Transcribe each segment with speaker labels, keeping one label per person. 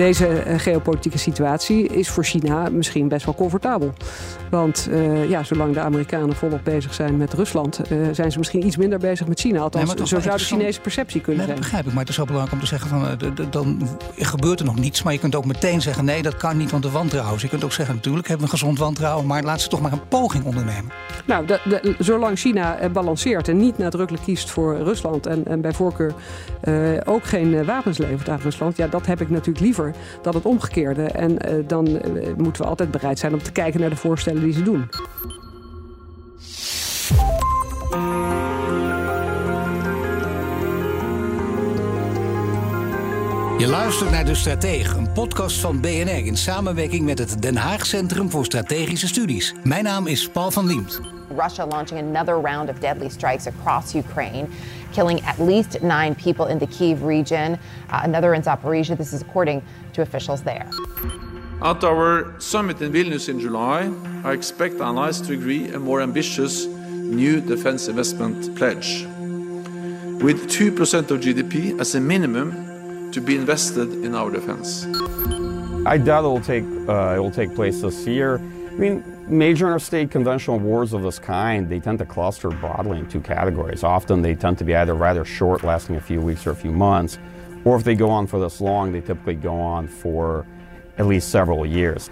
Speaker 1: Deze eh, geopolitieke situatie is voor China misschien best wel comfortabel. Want uh, ja, zolang de Amerikanen volop bezig zijn met Rusland, uh, zijn ze misschien iets minder bezig met China. Althans, nee, zo zou de Chinese perceptie kunnen
Speaker 2: nee,
Speaker 1: zijn.
Speaker 2: Dat begrijp ik, maar het is wel belangrijk om te zeggen van uh, dan gebeurt er nog niets. Maar je kunt ook meteen zeggen nee, dat kan niet, want de wantrouwen. Dus je kunt ook zeggen natuurlijk hebben we een gezond wantrouwen, maar laat ze toch maar een poging ondernemen.
Speaker 1: Nou, de, de, zolang China balanceert en niet nadrukkelijk kiest voor Rusland en, en bij voorkeur ook geen wapens levert aan Rusland, ja, dat heb ik natuurlijk liever dan het omgekeerde. En dan moeten we altijd bereid zijn om te kijken naar de voorstellen die ze doen.
Speaker 3: Je luistert naar De Stratege, een podcast van BNR in samenwerking met het Den Haag Centrum voor Strategische Studies. Mijn naam is Paul van Liemt.
Speaker 4: Russia launching another round of deadly strikes across Ukraine, killing at least nine people in the Kiev region, uh, another in Zaporizhia. This is according to officials there.
Speaker 5: At our summit in Vilnius in July, I expect allies to agree a more ambitious new defense investment pledge, with 2% of GDP as a minimum to be invested in our defense.
Speaker 6: I doubt it will take uh, it will take place this year. I mean, major interstate conventional wars of this kind they tend to cluster broadly in two categories. Often they tend to be either rather short, lasting a few weeks or a few months, or if they go on for this long, they typically go on for at least several years.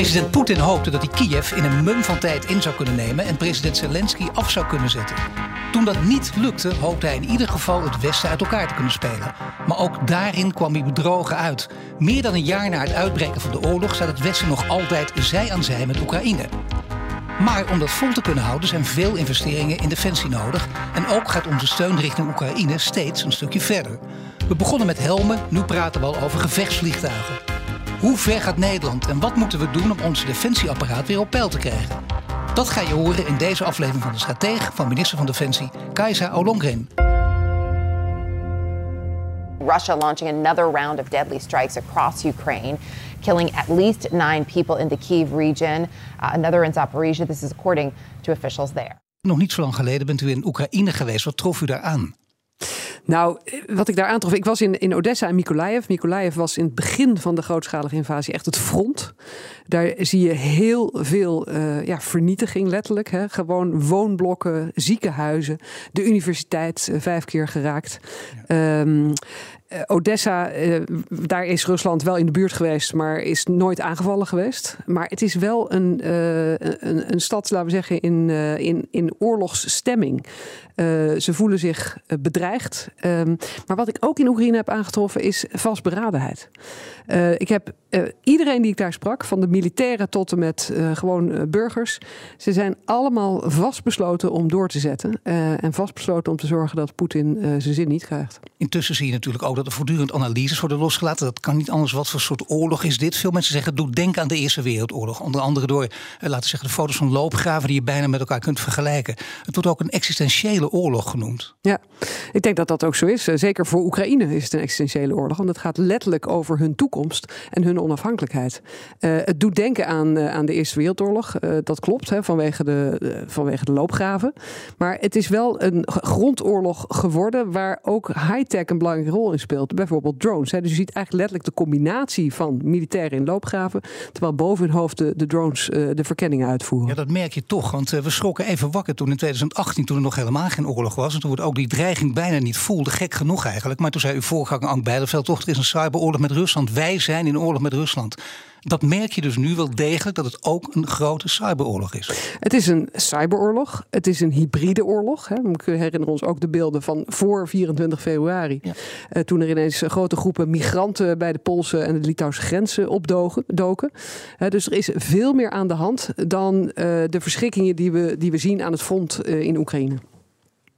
Speaker 2: President Poetin hoopte dat hij Kiev in een mum van tijd in zou kunnen nemen en president Zelensky af zou kunnen zetten. Toen dat niet lukte, hoopte hij in ieder geval het Westen uit elkaar te kunnen spelen. Maar ook daarin kwam hij bedrogen uit. Meer dan een jaar na het uitbreken van de oorlog staat het Westen nog altijd zij aan zij met Oekraïne. Maar om dat vol te kunnen houden zijn veel investeringen in defensie nodig. En ook gaat onze steun richting Oekraïne steeds een stukje verder. We begonnen met helmen, nu praten we al over gevechtsvliegtuigen. Hoe ver gaat Nederland en wat moeten we doen om ons defensieapparaat weer op peil te krijgen? Dat ga je horen in deze aflevering van de Stratege van minister van Defensie Kajsa Ollongren.
Speaker 4: Russia launching another round of deadly strikes across Ukraine, killing at least nine people in the Kiev region, uh, another in Zaporizhia. This is according to officials there.
Speaker 2: Nog niet zo lang geleden bent u in Oekraïne geweest. Wat trof u daar aan?
Speaker 1: Nou, wat ik daar aantrof, ik was in, in Odessa en Mykolaiv. Mykolaiv was in het begin van de grootschalige invasie echt het front. Daar zie je heel veel uh, ja, vernietiging, letterlijk. Hè. Gewoon woonblokken, ziekenhuizen, de universiteit uh, vijf keer geraakt. Ja. Um, uh, Odessa, uh, daar is Rusland wel in de buurt geweest, maar is nooit aangevallen geweest. Maar het is wel een, uh, een, een, stad, laten we zeggen, in, in, in oorlogsstemming. ze voelen zich bedreigd. Um, maar wat ik ook in Oekraïne heb aangetroffen is vastberadenheid. ik heb iedereen die ik daar sprak, van de militairen tot en met gewoon burgers, ze zijn allemaal vastbesloten om door te zetten. en vastbesloten om te zorgen dat Poetin zijn zin niet krijgt.
Speaker 2: Intussen zie je natuurlijk ook dat er voortdurend analyses worden losgelaten. Dat kan niet anders. Wat voor soort oorlog is dit? Veel mensen zeggen, doe denk aan de Eerste Wereldoorlog. Onder andere door, eh, laten we zeggen, de foto's van loopgraven die je bijna met elkaar kunt vergelijken. Het wordt ook een existentiële oorlog genoemd.
Speaker 1: Ja, ik denk dat dat ook zo is. Zeker voor Oekraïne is het een existentiële oorlog. Want het gaat letterlijk over hun toekomst en hun onafhankelijkheid. Uh, het doet denken aan, aan de Eerste Wereldoorlog. Dat klopt, hè, vanwege, de, vanwege de loopgraven. Maar het is wel een grondoorlog geworden waar ook high-tech een belangrijke rol in speelt. Bijvoorbeeld drones. Hè. Dus je ziet eigenlijk letterlijk de combinatie van militairen in loopgraven. Terwijl boven hun hoofd de, de drones uh, de verkenningen uitvoeren.
Speaker 2: Ja, dat merk je toch. Want uh, we schrokken even wakker toen in 2018, toen er nog helemaal geen oorlog was. En toen we ook die dreiging bijna niet voelden. Gek genoeg eigenlijk. Maar toen zei uw voorganger Ank Bijleveld toch, er is een cyberoorlog met Rusland. Wij zijn in oorlog met Rusland. Dat merk je dus nu wel degelijk dat het ook een grote cyberoorlog is.
Speaker 1: Het is een cyberoorlog. Het is een hybride oorlog. Hè. We herinneren ons ook de beelden van voor 24 februari. Ja. Uh, toen er ineens grote groepen migranten bij de Poolse en de Litouwse grenzen opdoken. Uh, dus er is veel meer aan de hand dan uh, de verschrikkingen die we, die we zien aan het front in Oekraïne.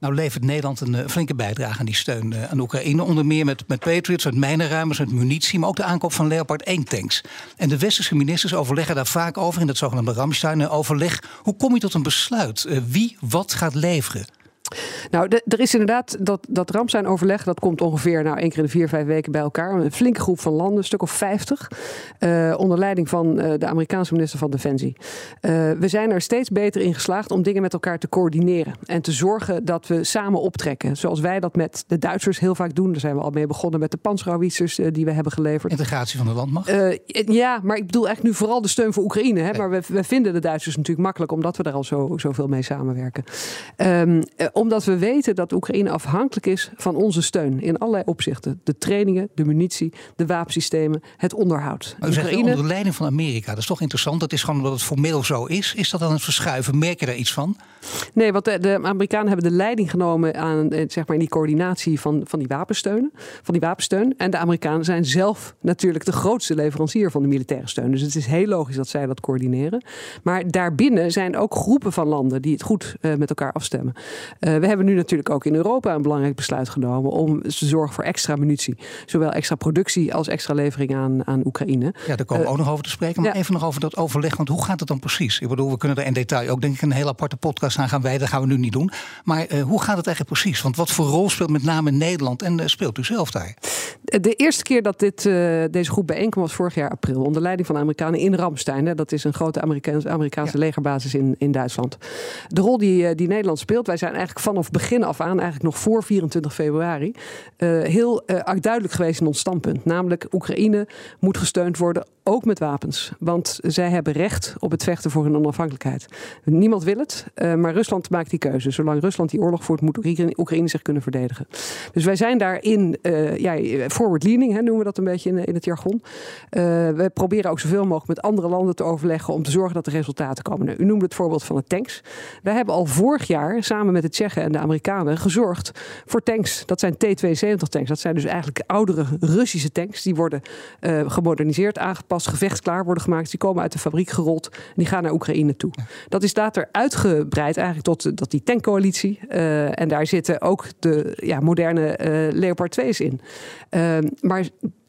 Speaker 2: Nou levert Nederland een uh, flinke bijdrage aan die steun uh, aan Oekraïne. Onder meer met, met Patriots, met mijnenruimers, met munitie, maar ook de aankoop van Leopard 1 tanks. En de westerse ministers overleggen daar vaak over in dat zogenaamde Ramstein-overleg. Hoe kom je tot een besluit? Uh, wie wat gaat leveren?
Speaker 1: Nou, de, er is inderdaad dat, dat Ramstein-overleg. Dat komt ongeveer nou, één keer in de vier, vijf weken bij elkaar. Een flinke groep van landen, een stuk of vijftig. Uh, onder leiding van uh, de Amerikaanse minister van Defensie. Uh, we zijn er steeds beter in geslaagd om dingen met elkaar te coördineren. En te zorgen dat we samen optrekken. Zoals wij dat met de Duitsers heel vaak doen. Daar zijn we al mee begonnen met de panzerhouwitsers die we hebben geleverd.
Speaker 2: Integratie van de landmacht?
Speaker 1: ja, maar ik bedoel echt nu vooral de steun voor Oekraïne. Hè? Maar we, we vinden de Duitsers natuurlijk makkelijk, omdat we daar al zo, zoveel mee samenwerken. Um, omdat we weten dat Oekraïne afhankelijk is van onze steun in allerlei opzichten. De trainingen, de munitie, de wapensystemen, het onderhoud.
Speaker 2: Maar u Oekraïne... zegt onder leiding van Amerika. Dat is toch interessant. Dat is gewoon omdat het formeel zo is. Is dat dan het verschuiven? Merk je daar iets van?
Speaker 1: Nee, want de, de Amerikanen hebben de leiding genomen aan eh, zeg maar, in die coördinatie van, van, die wapensteun, van die wapensteun. En de Amerikanen zijn zelf natuurlijk de grootste leverancier van de militaire steun. Dus het is heel logisch dat zij dat coördineren. Maar daarbinnen zijn ook groepen van landen die het goed uh, met elkaar afstemmen. Uh, we hebben nu natuurlijk ook in Europa een belangrijk besluit genomen om te zorgen voor extra munitie. Zowel extra productie als extra levering aan, aan Oekraïne.
Speaker 2: Ja, daar komen we ook nog over te spreken. Maar ja. even nog over dat overleg. Want hoe gaat het dan precies? Ik bedoel, we kunnen er in detail ook denk ik een heel aparte podcast aan gaan wijden. Dat gaan we nu niet doen. Maar uh, hoe gaat het eigenlijk precies? Want wat voor rol speelt met name Nederland en speelt u zelf daar?
Speaker 1: De eerste keer dat dit, deze groep bijeenkwam was vorig jaar april. Onder leiding van de Amerikanen in Ramstein. Hè. Dat is een grote Amerikaanse, Amerikaanse ja. legerbasis in, in Duitsland. De rol die, die Nederland speelt, wij zijn eigenlijk vanaf begin af aan, eigenlijk nog voor 24 februari, uh, heel uh, duidelijk geweest in ons standpunt. Namelijk, Oekraïne moet gesteund worden, ook met wapens. Want zij hebben recht op het vechten voor hun onafhankelijkheid. Niemand wil het, uh, maar Rusland maakt die keuze. Zolang Rusland die oorlog voert, moet Oekraïne zich kunnen verdedigen. Dus wij zijn daarin, ja, forward leaning, hè, noemen we dat een beetje in, in het jargon. we proberen ook zoveel mogelijk met andere landen te overleggen om te zorgen dat er resultaten komen. Nou, u noemde het voorbeeld van de tanks. Wij hebben al vorig jaar samen met de Tsjechen en de Amerikanen gezorgd voor tanks. Dat zijn T-72 tanks. Dat zijn dus eigenlijk oudere Russische tanks. Die worden uh, gemoderniseerd, aangepast, gevechtsklaar worden gemaakt. Die komen uit de fabriek gerold en die gaan naar Oekraïne toe. Dat is later uitgebreid eigenlijk tot, tot die tankcoalitie. Uh, en daar zitten ook de ja, moderne uh, Leopard 2's in. maar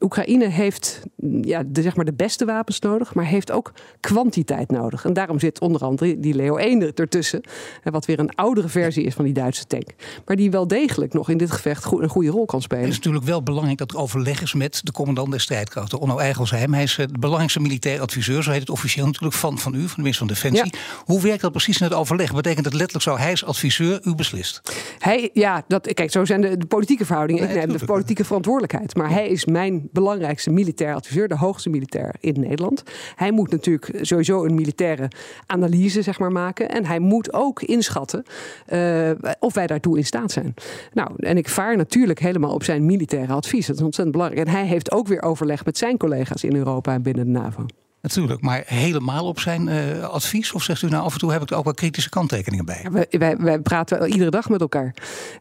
Speaker 1: Oekraïne heeft ja, de, zeg maar de beste wapens nodig, maar heeft ook kwantiteit nodig. En daarom zit onder andere die Leo 1 ertussen. Wat weer een oudere versie is van die Duitse tank. Maar die wel degelijk nog in dit gevecht een goede rol kan spelen.
Speaker 2: Het is natuurlijk wel belangrijk dat er overleg is met de commandant der strijdkrachten, Onno Eigelsheim. Hij is de belangrijkste militair adviseur, zo heet het officieel natuurlijk, van, van u, van de minister van Defensie. Ja. Hoe werkt dat precies in het overleg? Betekent het letterlijk zo, hij is adviseur, u beslist?
Speaker 1: Hij, ja, dat, kijk, zo zijn de, de politieke verhoudingen. Nee, ik neem de politieke verantwoordelijkheid. Maar hij is mijn belangrijkste militair adviseur, de hoogste militair in Nederland. Hij moet natuurlijk sowieso een militaire analyse zeg maar, maken. En hij moet ook inschatten uh, of wij daartoe in staat zijn. Nou, en ik vaar natuurlijk helemaal op zijn militaire advies. Dat is ontzettend belangrijk. En hij heeft ook weer overleg met zijn collega's in Europa en binnen de NAVO.
Speaker 2: Natuurlijk, maar helemaal op zijn uh, advies? Of zegt u nou af en toe heb ik er ook wel kritische kanttekeningen bij?
Speaker 1: Wij, wij, wij, praten iedere dag met elkaar.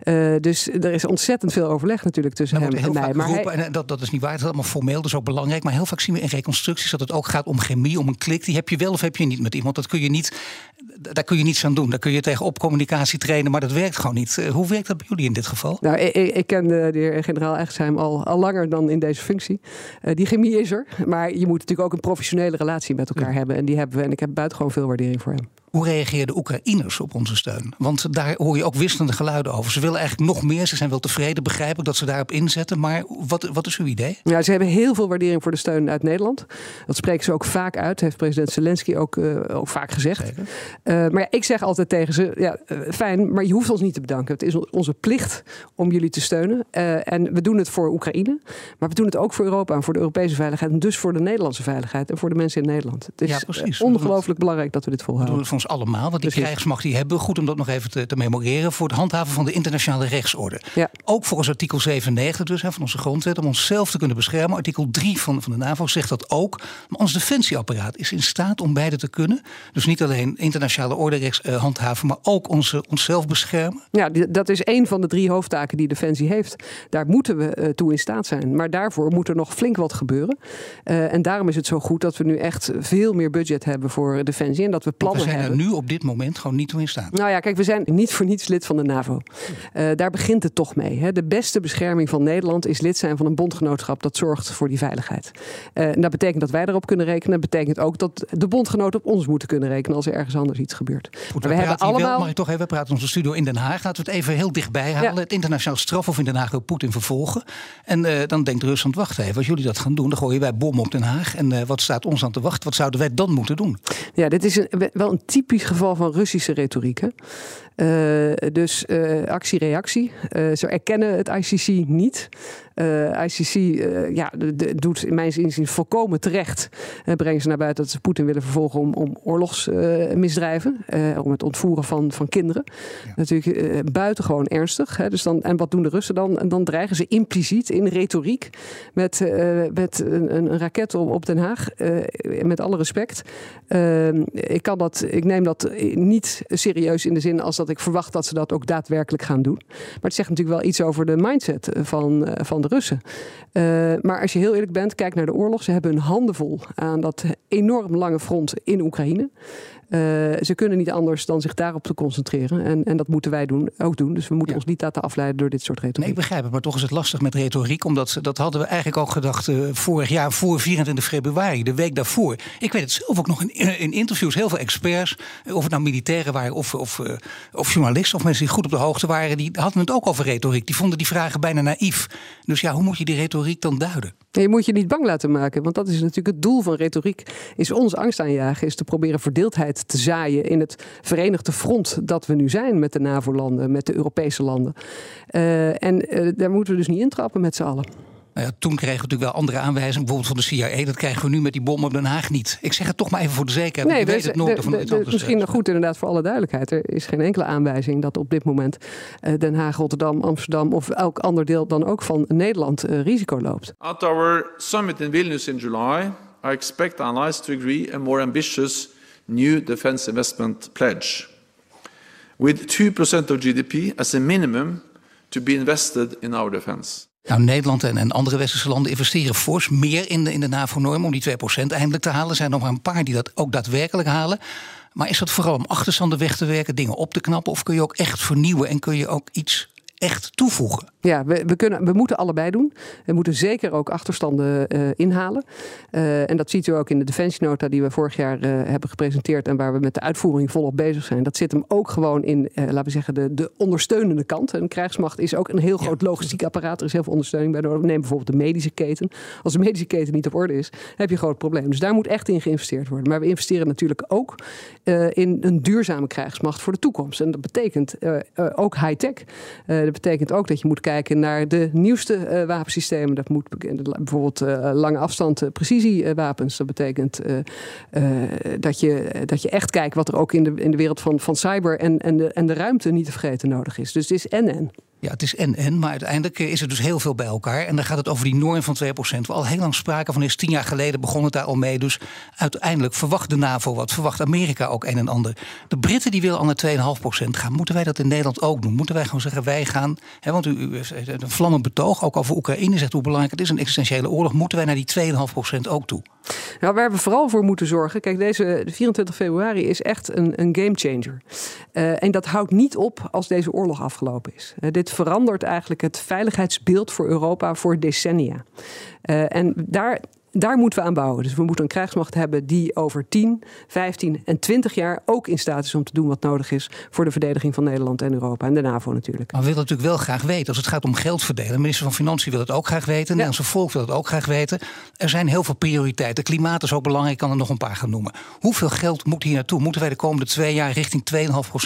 Speaker 1: Uh, dus er is ontzettend veel overleg natuurlijk tussen hem en mij.
Speaker 2: Maar hij... en dat, dat is niet waar, het is allemaal formeel, dat is ook belangrijk. Maar heel vaak zien we in reconstructies dat het ook gaat om chemie, om een klik. Die heb je wel of heb je niet met iemand. Dat kun je niet, daar kun je niets aan doen. Daar kun je tegenop communicatie trainen, maar dat werkt gewoon niet. Uh, hoe werkt dat bij jullie in dit geval?
Speaker 1: Nou, ik, ik ken de, de heer generaal Echtsheim al, al langer dan in deze functie. die chemie is er, maar je moet natuurlijk ook een professionele relatie met elkaar ja. hebben. En die hebben we. En ik heb buitengewoon veel waardering voor hem.
Speaker 2: Hoe reageerden Oekraïners op onze steun? Want daar hoor je ook wisselende geluiden over. Ze willen eigenlijk nog meer. Ze zijn wel tevreden, begrijp ik, dat ze daarop inzetten. Maar wat, wat is uw idee?
Speaker 1: Ja, ze hebben heel veel waardering voor de steun uit Nederland. Dat spreken ze ook vaak uit. Heeft president Zelensky ook, uh, ook vaak gezegd. Uh, maar ja, ik zeg altijd tegen ze: ja, uh, fijn, maar je hoeft ons niet te bedanken. Het is onze plicht om jullie te steunen. en we doen het voor Oekraïne. Maar we doen het ook voor Europa en voor de Europese veiligheid. En dus voor de Nederlandse veiligheid en voor de mensen in Nederland. Het is ja, ongelooflijk belangrijk dat we dit volhouden
Speaker 2: ons allemaal. Want die krijgsmacht die hebben. Goed om dat nog even te, te memoreren. Voor het handhaven van de internationale rechtsorde.
Speaker 1: Ja.
Speaker 2: Ook volgens artikel 97 dus, hè, van onze grondwet. Om onszelf te kunnen beschermen. Artikel 3 van, van de NAVO zegt dat ook. Maar ons defensieapparaat is in staat om beide te kunnen. Dus niet alleen internationale orde rechts uh, handhaven. Maar ook onze, onszelf beschermen.
Speaker 1: Ja, dat is een van de drie hoofdtaken die Defensie heeft. Daar moeten we uh, toe in staat zijn. Maar daarvoor moet er nog flink wat gebeuren. Uh, en daarom is het zo goed dat we nu echt veel meer budget hebben voor Defensie. En dat we plannen
Speaker 2: hebben. Nu op dit moment gewoon niet toe in staat.
Speaker 1: Nou ja, kijk, we zijn niet voor niets lid van de NAVO. Uh, daar begint het toch mee. Hè. De beste bescherming van Nederland is lid zijn van een bondgenootschap dat zorgt voor die veiligheid. Uh, en dat betekent dat wij erop kunnen rekenen. Dat betekent ook dat de bondgenoten op ons moeten kunnen rekenen als er ergens anders iets gebeurt.
Speaker 2: Goed, we, we hebben allemaal. Wel, mag ik toch even praten in onze studio in Den Haag? Laten we het even heel dichtbij halen. Ja. Het internationaal strafhof in Den Haag wil Poetin vervolgen. En uh, dan denkt Rusland: wacht even, als jullie dat gaan doen, dan gooien wij bommen op Den Haag. En wat staat ons aan te wachten? Wat zouden wij dan moeten doen?
Speaker 1: Ja, dit is een, wel een typisch geval van Russische retoriek. Uh, dus uh, actie-reactie. Uh, ze erkennen het ICC niet. ICC ja, de, de, doet in mijn inzien volkomen terecht. brengen ze naar buiten dat ze Poetin willen vervolgen om, om oorlogsmisdrijven. om het ontvoeren van, van kinderen. Ja. Natuurlijk buitengewoon ernstig. Hè. Dus dan, en wat doen de Russen dan? En dan dreigen ze impliciet in retoriek met, met een, een, raket op, op Den Haag. met alle respect. ik, kan dat, ik neem dat niet serieus in de zin als dat ik verwacht dat ze dat ook daadwerkelijk gaan doen. Maar het zegt natuurlijk wel iets over de mindset van, van de Russen. Uh, maar als je heel eerlijk bent, kijk naar de oorlog. Ze hebben een handenvol aan dat enorm lange front in Oekraïne. Uh, ze kunnen niet anders dan zich daarop te concentreren. En, en dat moeten wij doen, ook doen. Dus we moeten ja. ons niet laten afleiden door dit soort retoriek.
Speaker 2: Nee, ik begrijp het, maar toch is het lastig met retoriek. Omdat dat hadden we eigenlijk ook gedacht uh, vorig jaar voor 24 februari, de week daarvoor. Ik weet het zelf ook nog in, in interviews, heel veel experts, of het nou militairen waren of, of, of journalisten of mensen die goed op de hoogte waren, die hadden het ook over retoriek. Die vonden die vragen bijna naïef. Dus ja, hoe moet je die retoriek dan duiden?
Speaker 1: Je moet je niet bang laten maken, want dat is natuurlijk het doel van retoriek. Is ons angst aanjagen, is te proberen verdeeldheid te zaaien in het verenigde front dat we nu zijn met de NAVO-landen, met de Europese landen. Uh, en uh, daar moeten we dus niet intrappen met z'n allen.
Speaker 2: Nou ja, toen kregen we natuurlijk wel andere aanwijzingen, bijvoorbeeld van de CIA. Dat krijgen we nu met die bom op Den Haag niet. Ik zeg het toch maar even voor de zekerheid.
Speaker 1: Nee,
Speaker 2: je weet het nooit.
Speaker 1: De, de, de, misschien nog goed inderdaad voor alle duidelijkheid. Er is geen enkele aanwijzing dat op dit moment uh, Den Haag, Rotterdam, Amsterdam of elk ander deel dan ook van Nederland uh, risico loopt.
Speaker 5: At our summit in Vilnius in July, I expect allies to agree a more ambitious new defense investment pledge. With 2% of GDP as a minimum to be invested in our defense.
Speaker 2: Nou, Nederland en, en andere westerse landen investeren fors meer in de, in de NAVO-norm om die 2% eindelijk te halen. Er zijn nog maar een paar die dat ook daadwerkelijk halen. Maar is dat vooral om achterstanden weg te werken, dingen op te knappen? Of kun je ook echt vernieuwen en kun je ook iets echt toevoegen?
Speaker 1: Ja, we, we, kunnen, we moeten allebei doen. We moeten zeker ook achterstanden uh, inhalen. Uh, en dat ziet u ook in de defensienota die we vorig jaar uh, hebben gepresenteerd en waar we met de uitvoering volop bezig zijn. Dat zit hem ook gewoon in, laten we zeggen, de, de ondersteunende kant. Een krijgsmacht is ook een heel groot ja. logistiek apparaat. Er is heel veel ondersteuning bij nodig. Neem bijvoorbeeld de medische keten. Als de medische keten niet op orde is, heb je een groot probleem. Dus daar moet echt in geïnvesteerd worden. Maar we investeren natuurlijk ook in een duurzame krijgsmacht voor de toekomst. En dat betekent ook high-tech. Dat betekent ook dat je moet kijken naar de nieuwste uh, wapensystemen. Dat moet bijvoorbeeld uh, lange afstand uh, precisiewapens. Dat betekent dat, je, dat je echt kijkt wat er ook in de, in de wereld van, van cyber en, en, de, en de ruimte niet te vergeten nodig is. Dus het is en-en.
Speaker 2: Ja, het is en-en, maar uiteindelijk is er dus heel veel bij elkaar. En dan gaat het over die norm van 2%. Waar al heel lang sprake van is. Tien jaar geleden begon het daar al mee. Dus uiteindelijk verwacht de NAVO wat. Verwacht Amerika ook een en ander. De Britten die willen al naar 2,5% gaan. Moeten wij dat in Nederland ook doen? Moeten wij gewoon zeggen, wij gaan... Hè, want u, heeft een vlammend betoog, ook over Oekraïne, zegt hoe belangrijk het is. Een existentiële oorlog. Moeten wij naar die 2,5% ook toe?
Speaker 1: Nou, waar we vooral voor moeten zorgen. Kijk, deze 24 februari is echt een, een gamechanger. Uh, en dat houdt niet op als deze oorlog afgelopen is. Uh, dit verandert eigenlijk het veiligheidsbeeld voor Europa voor decennia. Uh, en daar daar moeten we aan bouwen. Dus we moeten een krijgsmacht hebben die over 10, 15 en 20 jaar ook in staat is om te doen wat nodig is voor de verdediging van Nederland en Europa en de NAVO natuurlijk.
Speaker 2: Maar we willen natuurlijk wel graag weten, als het gaat om geld verdelen. De minister van Financiën wil het ook graag weten. De Nederlandse volk wil het ook graag weten. Er zijn heel veel prioriteiten. Klimaat is ook belangrijk, ik kan er nog een paar gaan noemen. Hoeveel geld moet hier naartoe? Moeten wij de komende twee jaar richting 2,5%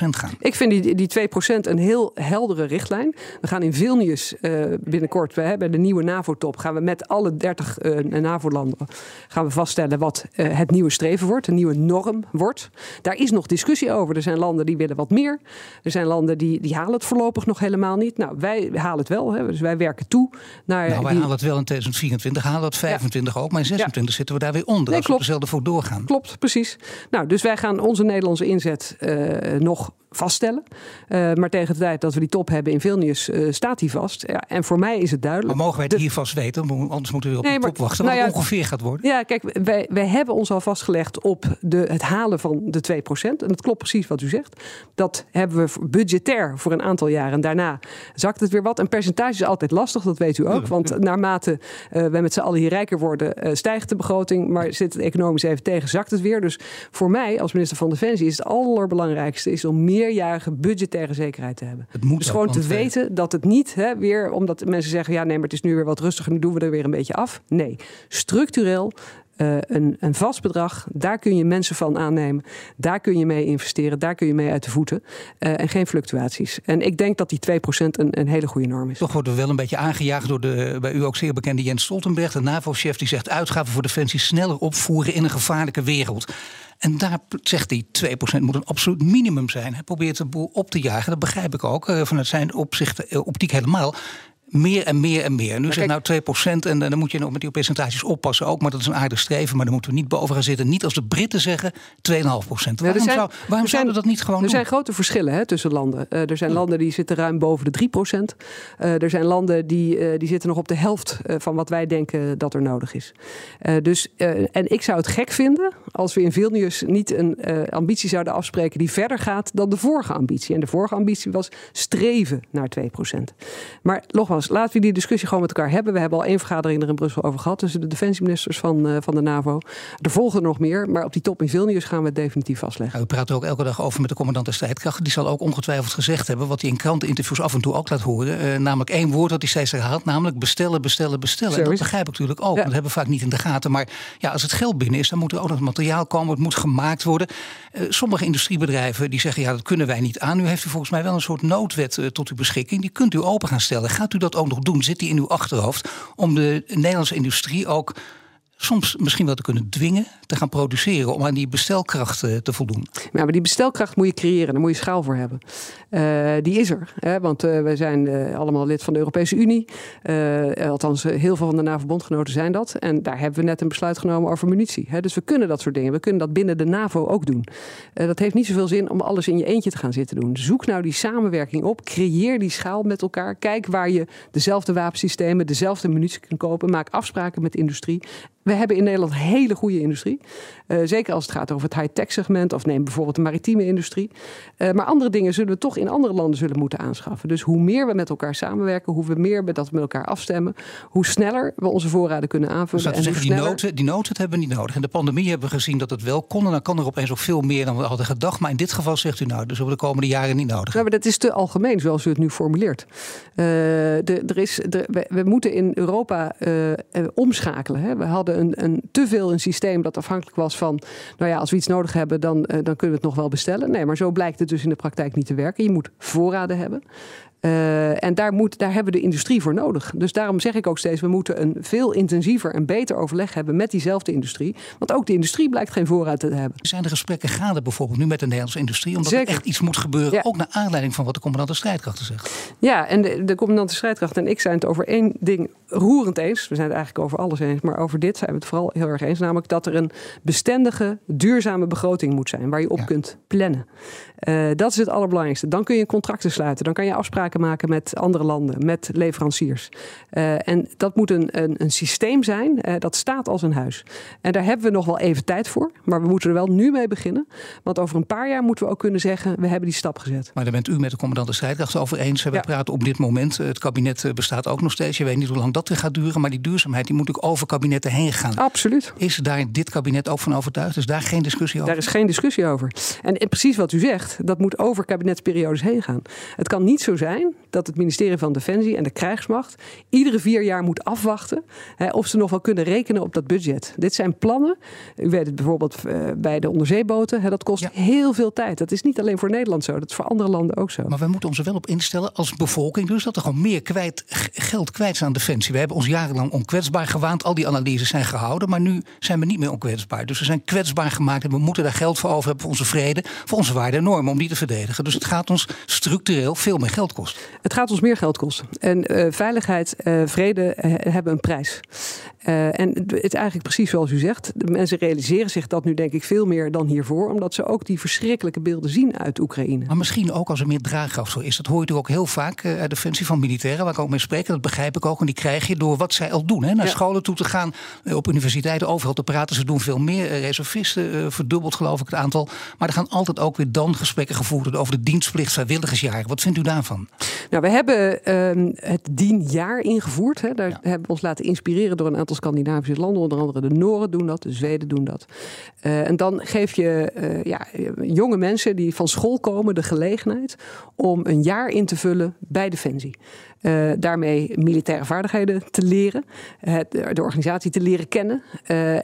Speaker 2: gaan?
Speaker 1: Ik vind die, die 2% een heel heldere richtlijn. We gaan in Vilnius uh, binnenkort, we hebben de nieuwe NAVO-top, gaan we met alle 30 uh, NAVO landen gaan we vaststellen wat uh, het nieuwe streven wordt, een nieuwe norm wordt. Daar is nog discussie over. Er zijn landen die willen wat meer. Er zijn landen die, die halen het voorlopig nog helemaal niet. Nou, wij halen het wel. Hè. Dus wij werken toe naar.
Speaker 2: Nou, wij halen het wel in 2024, halen het 25 ook. Maar in 26 zitten we daar weer onder. Nee, als klopt. we dezelfde voor doorgaan.
Speaker 1: Klopt, precies. Nou, dus wij gaan onze Nederlandse inzet uh, nog vaststellen. Uh, maar tegen de tijd dat we die top hebben in Vilnius, uh, staat die vast. Ja, en voor mij is het duidelijk.
Speaker 2: Maar mogen wij het hier vast weten? Anders moeten we op nee, de top wachten. Wat nou ja, ongeveer gaat worden.
Speaker 1: Ja, kijk, wij, wij hebben ons al vastgelegd op de, het halen van de 2%. En dat klopt precies wat u zegt. Dat hebben we budgetair voor een aantal jaren. En daarna zakt het weer wat. Een percentage is altijd lastig, dat weet u ook. Want naarmate uh, wij met z'n allen hier rijker worden, stijgt de begroting. Maar zit het economisch even tegen, zakt het weer. Dus voor mij als minister van Defensie is het allerbelangrijkste is om meer meerjarige budgettaire zekerheid te hebben. Het moet dus gewoon te weten dat het niet hè, weer, omdat mensen zeggen: ja, nee, maar het is nu weer wat rustiger, nu doen we er weer een beetje af. Nee, structureel uh, een, een, vast bedrag. Daar kun je mensen van aannemen. Daar kun je mee investeren. Daar kun je mee uit de voeten. Uh, en geen fluctuaties. En ik denk dat die 2% een, een hele goede norm is.
Speaker 2: Toch worden we wel een beetje aangejaagd door de bij u ook zeer bekende Jens Stoltenberg, de NAVO-chef, die zegt uitgaven voor defensie sneller opvoeren in een gevaarlijke wereld. En daar zegt hij 2% moet een absoluut minimum zijn. Hij probeert de boel op te jagen. Dat begrijp ik ook uh, vanuit zijn opzicht, uh, optiek helemaal meer en meer en meer. Nu zegt nou 2% en dan moet je nog met die percentages oppassen ook. Maar dat is een aardig streven, maar daar moeten we niet boven gaan zitten. Niet als de Britten zeggen 2,5%. Waarom, zijn, zou, waarom zouden we dat niet gewoon
Speaker 1: Er zijn grote verschillen hè, tussen landen. Uh, er zijn landen die zitten ruim boven de 3%. Uh, er zijn landen die, uh, die zitten nog op de helft van wat wij denken dat er nodig is. dus, en ik zou het gek vinden als we in Vilnius niet een ambitie zouden afspreken die verder gaat dan de vorige ambitie. En de vorige ambitie was streven naar 2%. Maar nogmaals, laten we die discussie gewoon met elkaar hebben. We hebben al één vergadering er in Brussel over gehad tussen de defensieministers van, uh, van de NAVO. Er volgen er nog meer, maar op die top in Vilnius gaan we het definitief vastleggen.
Speaker 2: Ja, we praten ook elke dag over met de commandant der strijdkrachten. Die zal ook ongetwijfeld gezegd hebben, wat hij in kranteninterviews af en toe ook laat horen. Uh, namelijk één woord dat hij steeds herhaalt, namelijk bestellen, bestellen, bestellen. en dat begrijp ik natuurlijk ook, ja. dat hebben we vaak niet in de gaten. Maar ja, als het geld binnen is, dan moet er ook nog materiaal komen, het moet gemaakt worden. Uh, sommige industriebedrijven die zeggen, ja, dat kunnen wij niet aan. Nu heeft u volgens mij wel een soort noodwet tot uw beschikking. Die kunt u open gaan stellen. Gaat u dat ook nog doen? Zit die in uw achterhoofd om de Nederlandse industrie ook soms misschien wel te kunnen dwingen te gaan produceren om aan die bestelkracht te voldoen.
Speaker 1: Ja, maar die bestelkracht moet je creëren, daar moet je schaal voor hebben. Uh, die is er, hè, want uh, wij zijn allemaal lid van de Europese Unie. althans, heel veel van de NAVO-bondgenoten zijn dat. En daar hebben we net een besluit genomen over munitie. Hè. Dus we kunnen dat soort dingen. We kunnen dat binnen de NAVO ook doen. dat heeft niet zoveel zin om alles in je eentje te gaan zitten doen. Zoek nou die samenwerking op. Creëer die schaal met elkaar. Kijk waar je dezelfde wapensystemen, dezelfde munitie kunt kopen. Maak afspraken met industrie. We hebben in Nederland hele goede industrie. Uh, zeker als het gaat over het high-tech segment of neem bijvoorbeeld de maritieme industrie. Uh, maar andere dingen zullen we toch in andere landen zullen moeten aanschaffen. Dus hoe meer we met elkaar samenwerken, hoe we meer we dat met elkaar afstemmen, hoe sneller we onze voorraden kunnen aanvullen.
Speaker 2: Dus en zeggen, sneller... die, noten, die noten hebben we niet nodig. In de pandemie hebben we gezien dat het wel kon. En dan kan er opeens ook veel meer dan we hadden gedacht. Maar in dit geval zegt u nou, dus over de komende jaren niet nodig.
Speaker 1: Nou, maar dat is te algemeen zoals u het nu formuleert. Uh, de, er is, de, we, we, moeten in Europa omschakelen. Hè. We hadden een, een, te veel een systeem dat afhankelijk was van, nou ja, als we iets nodig hebben, dan, uh, dan kunnen we het nog wel bestellen. Nee, maar zo blijkt het dus in de praktijk niet te werken. Je moet voorraden hebben. Uh, en daar, moet, daar hebben we de industrie voor nodig. Dus daarom zeg ik ook steeds: we moeten een veel intensiever en beter overleg hebben met diezelfde industrie. Want ook de industrie blijkt geen voorraad te hebben.
Speaker 2: Zijn de gesprekken gaande bijvoorbeeld nu met de Nederlandse industrie? Omdat Zeker. er echt iets moet gebeuren, ja. ook naar aanleiding van wat de commandant de strijdkrachten zegt.
Speaker 1: Ja, en de, de commandant de strijdkrachten en ik zijn het over één ding roerend eens. We zijn het eigenlijk over alles eens, maar over dit zijn we het vooral heel erg eens. Namelijk dat er een bestendige, duurzame begroting moet zijn waar je op ja. kunt plannen. Uh, dat is het allerbelangrijkste. Dan kun je contracten sluiten. Dan kan je afspraken maken met andere landen, met leveranciers. Uh, en dat moet een, een, een systeem zijn uh, dat staat als een huis. En daar hebben we nog wel even tijd voor. Maar we moeten er wel nu mee beginnen. Want over een paar jaar moeten we ook kunnen zeggen: we hebben die stap gezet.
Speaker 2: Maar daar bent u met de commandant de strijdkrachten over eens. We ja. praten op dit moment. Het kabinet bestaat ook nog steeds. Je weet niet hoe lang dat gaat duren. Maar die duurzaamheid die moet ook over kabinetten heen gaan.
Speaker 1: Absoluut.
Speaker 2: Is daar dit kabinet ook van overtuigd? Is daar geen discussie over?
Speaker 1: Daar is geen discussie over. En, en precies wat u zegt dat moet over kabinetsperiodes heen gaan. Het kan niet zo zijn dat het ministerie van Defensie en de krijgsmacht iedere vier jaar moet afwachten hè, of ze nog wel kunnen rekenen op dat budget. Dit zijn plannen. U weet het bijvoorbeeld uh, bij de onderzeeboten. Hè, dat kost ja. heel veel tijd. Dat is niet alleen voor Nederland zo, dat is voor andere landen ook zo.
Speaker 2: Maar we moeten ons er wel op instellen als bevolking, dus dat er gewoon meer kwijt, geld kwijt is aan Defensie. We hebben ons jarenlang onkwetsbaar gewaand. Al die analyses zijn gehouden, maar nu zijn we niet meer onkwetsbaar. Dus we zijn kwetsbaar gemaakt en we moeten daar geld voor over hebben voor onze vrede, voor onze waarden en normen om die te verdedigen. Dus het gaat ons structureel veel meer geld kosten.
Speaker 1: Het gaat ons meer geld kosten. En uh, veiligheid, uh, vrede uh, hebben een prijs. en het is eigenlijk precies zoals u zegt. De mensen realiseren zich dat nu denk ik veel meer dan hiervoor. Omdat ze ook die verschrikkelijke beelden zien uit Oekraïne.
Speaker 2: Maar misschien ook als er meer draagkracht is. Dat hoor je ook heel vaak uit Defensie van militairen. Waar ik ook mee spreek. Dat begrijp ik ook. En die krijg je door wat zij al doen. Hè? Naar ja. scholen toe te gaan. Op universiteiten overal te praten. Ze doen veel meer. Reservisten verdubbeld geloof ik het aantal. Maar er gaan altijd ook weer dan gesprekken gevoerd worden over de dienstplicht vrijwilligersjaren. Wat vindt u daarvan?
Speaker 1: Nou, we hebben uh, het dienjaar ingevoerd. Hè. Daar ja. hebben we ons laten inspireren door een aantal Scandinavische landen. Onder andere de Noren doen dat, de Zweden doen dat. Uh, en dan geef je uh, ja, jonge mensen die van school komen de gelegenheid om een jaar in te vullen bij Defensie. Uh, daarmee militaire vaardigheden te leren, het, de organisatie te leren kennen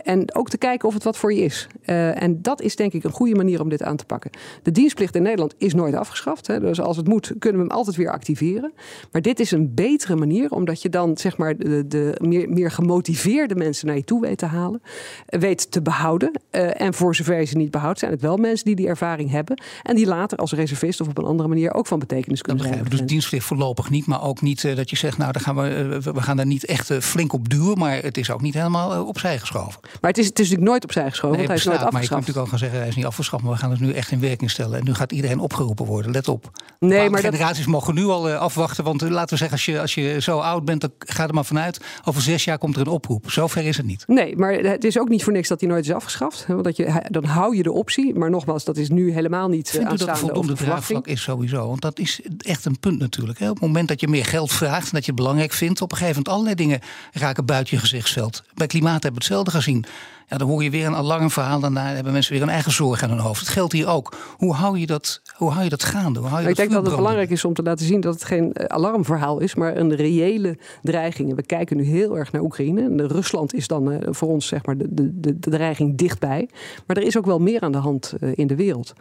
Speaker 1: en ook te kijken of het wat voor je is. En dat is denk ik een goede manier om dit aan te pakken. De dienstplicht in Nederland is nooit afgeschaft, hè, dus als het moet kunnen we hem altijd weer activeren. Maar dit is een betere manier, omdat je dan zeg maar de, de meer, meer gemotiveerde mensen naar je toe weet te halen, weet te behouden. en voor zover je ze niet behoudt, zijn het wel mensen die die ervaring hebben en die later als reservist of op een andere manier ook van betekenis kunnen zijn.
Speaker 2: Dus dienstplicht voorlopig niet, maar ook niet uh, dat je zegt, nou, dan gaan we, uh, we gaan daar niet echt flink op duwen, maar het is ook niet helemaal opzij geschoven.
Speaker 1: Maar het is, het is natuurlijk nooit opzij geschoven,
Speaker 2: nee,
Speaker 1: want hij is nooit
Speaker 2: afgeschaft. Maar je kunt natuurlijk al gaan zeggen, hij is niet afgeschaft, maar we gaan het nu echt in werking stellen. Nu gaat iedereen opgeroepen worden, let op.
Speaker 1: Nee, maar,
Speaker 2: generaties dat... mogen nu al afwachten, want laten we zeggen, als je, als je zo oud bent, dan gaat er maar vanuit, over zes jaar komt er een oproep. Zover is het niet.
Speaker 1: Nee, maar het is ook niet voor niks dat hij nooit is afgeschaft. Want dat je, dan hou je de optie, maar nogmaals, dat is nu helemaal niet
Speaker 2: Vindt u dat voldoende draagvlak is sowieso? Want dat is echt een punt natuurlijk. Hè? Op het moment dat je meer geld vraagt en dat je het belangrijk vindt, op een gegeven moment allerlei dingen raken buiten je gezichtsveld. Bij klimaat hebben we hetzelfde gezien. Ja, dan hoor je weer een alarmverhaal. Daarna hebben mensen weer een eigen zorg aan hun hoofd. Het geldt hier ook. Hoe hou je dat, hoe hou je dat gaande? Hoe hou je
Speaker 1: ik
Speaker 2: dat
Speaker 1: denk dat het belangrijk is om te laten zien dat het geen alarmverhaal is, maar een reële dreiging. We kijken nu heel erg naar Oekraïne. En Rusland is dan uh, voor ons zeg maar de, de, de, dreiging dichtbij. Maar er is ook wel meer aan de hand uh, in de wereld.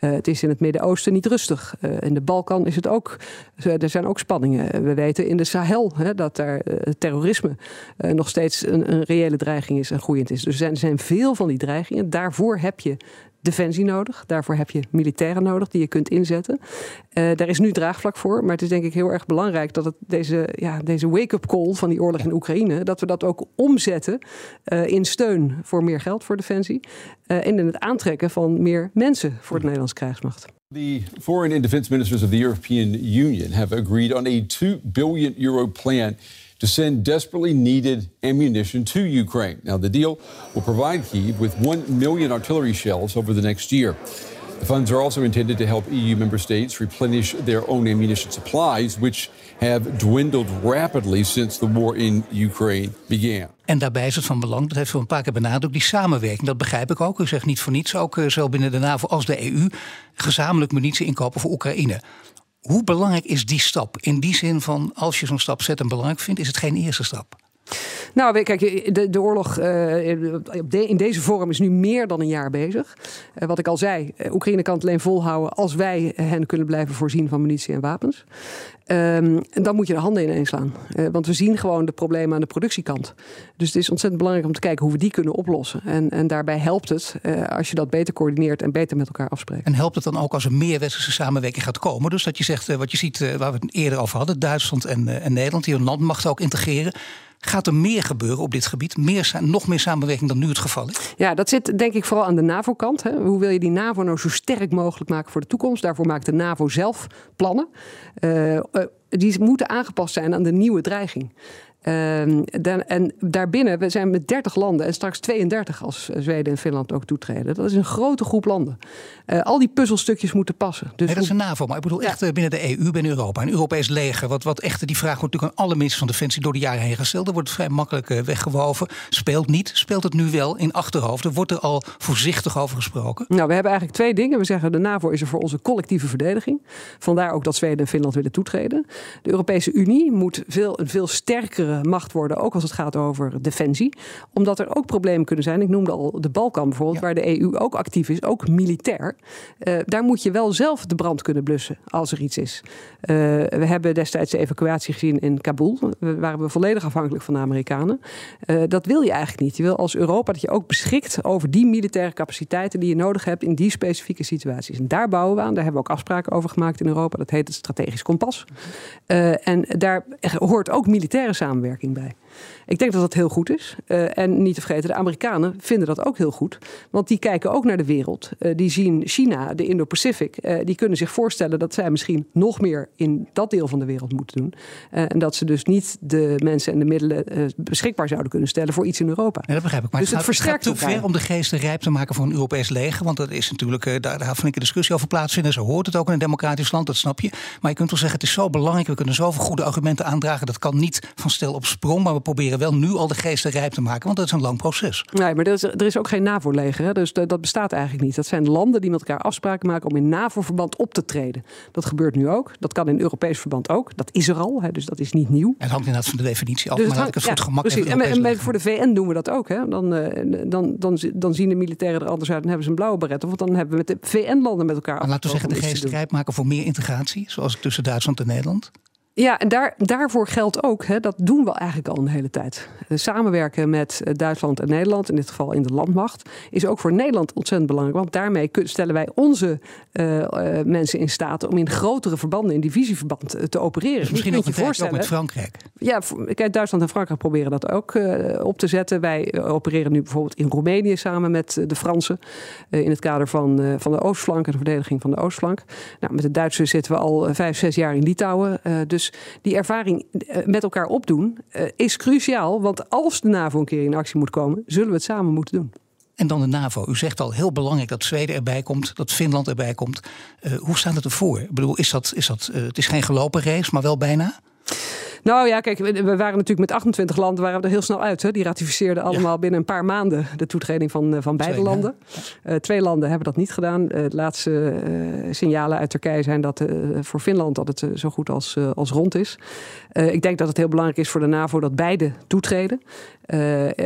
Speaker 1: Uh, het is in het Midden-Oosten niet rustig. in de Balkan is het ook. er zijn ook spanningen. We weten in de Sahel hè, dat daar terrorisme nog steeds een, een reële dreiging is en groeiend is. Dus er zijn veel van die dreigingen. Daarvoor heb je defensie nodig. Daarvoor heb je militairen nodig die je kunt inzetten. Uh, daar is nu draagvlak voor. Maar het is denk ik heel erg belangrijk dat het deze, ja, deze wake-up call van die oorlog in Oekraïne, dat we dat ook omzetten uh, in steun voor meer geld voor defensie. Uh, en in het aantrekken van meer mensen voor de Nederlandse krijgsmacht.
Speaker 7: The foreign and defense ministers of the European Union have agreed on a 2 billion euro plan to send desperately needed ammunition to Ukraine. Now, the deal will provide Kyiv with 1 million artillery shells over the next year. The funds are also intended to help EU member states replenish their own ammunition supplies, which have dwindled rapidly since the war in Ukraine began.
Speaker 2: En daarbij is het van belang, dat heeft u een paar keer benadrukt, die samenwerking. Dat begrijp ik ook. U zegt niet voor niets, ook eh, zowel binnen de NAVO als de EU, gezamenlijk munitie inkopen voor Oekraïne. Hoe belangrijk is die stap? In die zin van, als je zo'n stap zet en belangrijk vindt, is het geen eerste stap.
Speaker 1: Nou, kijk, de, de oorlog uh, in deze vorm is nu meer dan een jaar bezig. Uh, wat ik al zei, Oekraïne kan het alleen volhouden als wij hen kunnen blijven voorzien van munitie en wapens. Um, dan moet je de handen ineens slaan. Want we zien gewoon de problemen aan de productiekant. Dus het is ontzettend belangrijk om te kijken hoe we die kunnen oplossen. En, en daarbij helpt het als je dat beter coördineert en beter met elkaar afspreekt.
Speaker 2: En helpt het dan ook als er meer westerse samenwerking gaat komen? Dus dat je zegt, wat je ziet waar we het eerder over hadden, Duitsland en, en Nederland, die hun landmacht ook integreren. Gaat er meer gebeuren op dit gebied? Meer, nog meer samenwerking dan nu het geval is?
Speaker 1: Ja, dat zit denk ik vooral aan de NAVO-kant. Hoe wil je die NAVO nou zo sterk mogelijk maken voor de toekomst? Daarvoor maakt de NAVO zelf plannen. Uh, die moeten aangepast zijn aan de nieuwe dreiging. Ehm, dan, en daarbinnen, we zijn met 30 landen en straks 32 als Zweden en Finland ook toetreden. Dat is een grote groep landen. Uh, al die puzzelstukjes moeten passen.
Speaker 2: Dus nee, dat is een NAVO, maar ik bedoel echt uh, binnen de EU, binnen Europa. Een Europees leger, wat, wat echt, die vraag wordt natuurlijk aan alle ministers van Defensie door de jaren heen gesteld. Er wordt vrij makkelijk uh, weggewoven. Speelt niet, speelt het nu wel in achterhoofden? Wordt er al voorzichtig over gesproken?
Speaker 1: Nou, we hebben eigenlijk twee dingen. We zeggen de NAVO is er voor onze collectieve verdediging. Vandaar ook dat Zweden en Finland willen toetreden. De Europese Unie moet veel, een veel sterkere macht worden, ook als het gaat over defensie. Omdat er ook problemen kunnen zijn. Ik noemde al de Balkan bijvoorbeeld, waar de EU ook actief is, ook militair. Uh, daar moet je wel zelf de brand kunnen blussen als er iets is. Uh, we hebben destijds de evacuatie gezien in Kabul. We waren we volledig afhankelijk van de Amerikanen. Uh, dat wil je eigenlijk niet. Je wil als Europa dat je ook beschikt over die militaire capaciteiten die je nodig hebt in die specifieke situaties. En daar bouwen we aan. Daar hebben we ook afspraken over gemaakt in Europa. Dat heet het strategisch kompas. en daar hoort ook militaire samenwerking bij. Ik denk dat dat heel goed is. Uh, en niet te vergeten, de Amerikanen vinden dat ook heel goed. Want die kijken ook naar de wereld. Uh, die zien China, de Indo-Pacific. Uh, die kunnen zich voorstellen dat zij misschien nog meer in dat deel van de wereld moeten doen. en dat ze dus niet de mensen en de middelen beschikbaar zouden kunnen stellen voor iets in Europa.
Speaker 2: Ja, dat begrijp ik. Maar dus het, het versterkt te ver om de geesten rijp te maken voor een Europees leger. Want dat is natuurlijk, daar, daar een discussie over plaatsvinden. Zo hoort het ook in een democratisch land, dat snap je. Maar je kunt wel zeggen, het is zo belangrijk. We kunnen zoveel goede argumenten aandragen. Dat kan niet van stel op sprong. Maar we proberen wel nu al de geesten rijp te maken, want dat is een lang proces.
Speaker 1: Nee, maar er is, er is ook geen NAVO-leger. Dus dat bestaat eigenlijk niet. Dat zijn landen die met elkaar afspraken maken om in NAVO-verband op te treden. Dat gebeurt nu ook. Dat kan in Europees verband ook. Dat is er al, hè, dus dat is niet nieuw.
Speaker 2: Het hangt inderdaad van de definitie af, dus maar ik het voor het gemak
Speaker 1: precies. En, en voor de VN doen we dat ook. Hè. Dan, uh, dan, dan, dan zien de militairen er anders uit en hebben ze een blauwe beret. Of dan hebben we met de VN-landen met elkaar
Speaker 2: afgesproken. Laten we zeggen, de geesten rijp maken voor meer integratie, zoals tussen Duitsland en Nederland.
Speaker 1: Ja, en daar, daarvoor geldt ook, hè, dat doen we eigenlijk al een hele tijd. Samenwerken met eh, Duitsland en Nederland, in dit geval in de landmacht, is ook voor Nederland ontzettend belangrijk. Want daarmee stellen wij onze uh, uh, mensen in staat om in grotere verbanden, in divisieverband, te opereren. Dus
Speaker 2: misschien ook, je voorstellen, ook met Frankrijk.
Speaker 1: Ja, kijk, Duitsland en Frankrijk proberen dat ook op te zetten. Wij opereren nu bijvoorbeeld in Roemenië samen met de Fransen. in het kader van, van de Oostflank en de verdediging van de Oostflank. Nou, met de Duitsers zitten we al vijf, zes jaar in Litouwen. dus die ervaring eh, met elkaar opdoen is cruciaal. Want als de NAVO een keer in actie moet komen, zullen we het samen moeten doen.
Speaker 2: En dan de NAVO. U zegt al heel belangrijk dat Zweden erbij komt, dat Finland erbij komt. Hoe staat het ervoor? Ik bedoel, is dat, is dat, het is geen gelopen race, maar wel bijna?
Speaker 1: Nou ja, kijk, we waren natuurlijk met 28 landen waren we er heel snel uit. Hè. Die ratificeerden allemaal binnen een paar maanden de toetreding van, eh, van beide landen. Uh, twee landen hebben dat niet gedaan. Uh, de laatste signalen uit Turkije zijn dat voor Finland dat het zo goed als, als rond is. ik denk dat het heel belangrijk is voor de NAVO dat beide toetreden.